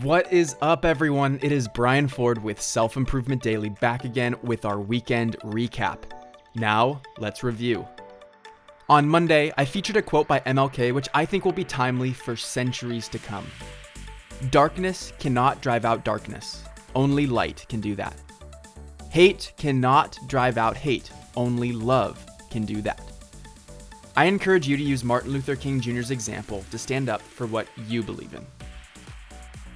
What is up, everyone? It is Brian Ford with Self Improvement Daily back again with our weekend recap. Now, let's review. On Monday, I featured a quote by MLK which I think will be timely for centuries to come Darkness cannot drive out darkness, only light can do that. Hate cannot drive out hate, only love can do that. I encourage you to use Martin Luther King Jr.'s example to stand up for what you believe in.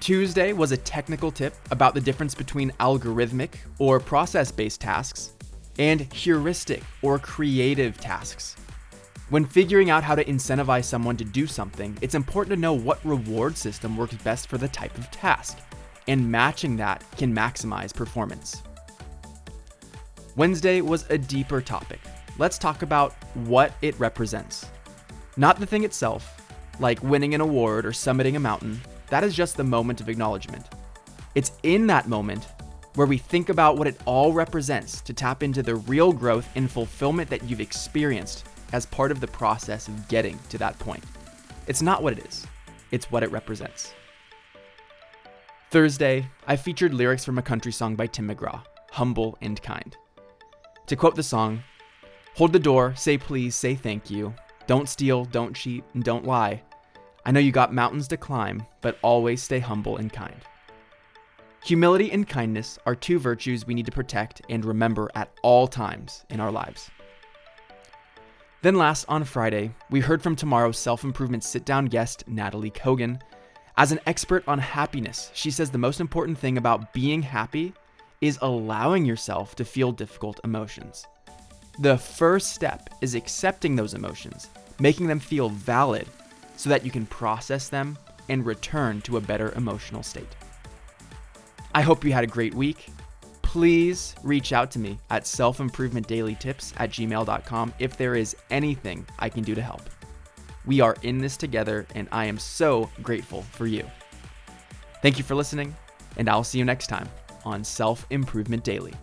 Tuesday was a technical tip about the difference between algorithmic or process based tasks and heuristic or creative tasks. When figuring out how to incentivize someone to do something, it's important to know what reward system works best for the type of task, and matching that can maximize performance. Wednesday was a deeper topic. Let's talk about what it represents. Not the thing itself, like winning an award or summiting a mountain, that is just the moment of acknowledgement. It's in that moment where we think about what it all represents to tap into the real growth and fulfillment that you've experienced as part of the process of getting to that point. It's not what it is, it's what it represents. Thursday, I featured lyrics from a country song by Tim McGraw, Humble and Kind. To quote the song, hold the door, say please, say thank you. Don't steal, don't cheat, and don't lie. I know you got mountains to climb, but always stay humble and kind. Humility and kindness are two virtues we need to protect and remember at all times in our lives. Then, last on Friday, we heard from tomorrow's self improvement sit down guest, Natalie Kogan. As an expert on happiness, she says the most important thing about being happy is allowing yourself to feel difficult emotions. The first step is accepting those emotions, making them feel valid, so that you can process them and return to a better emotional state. I hope you had a great week. Please reach out to me at selfimprovementdailytips at gmail.com if there is anything I can do to help. We are in this together, and I am so grateful for you. Thank you for listening, and I'll see you next time on Self Improvement Daily.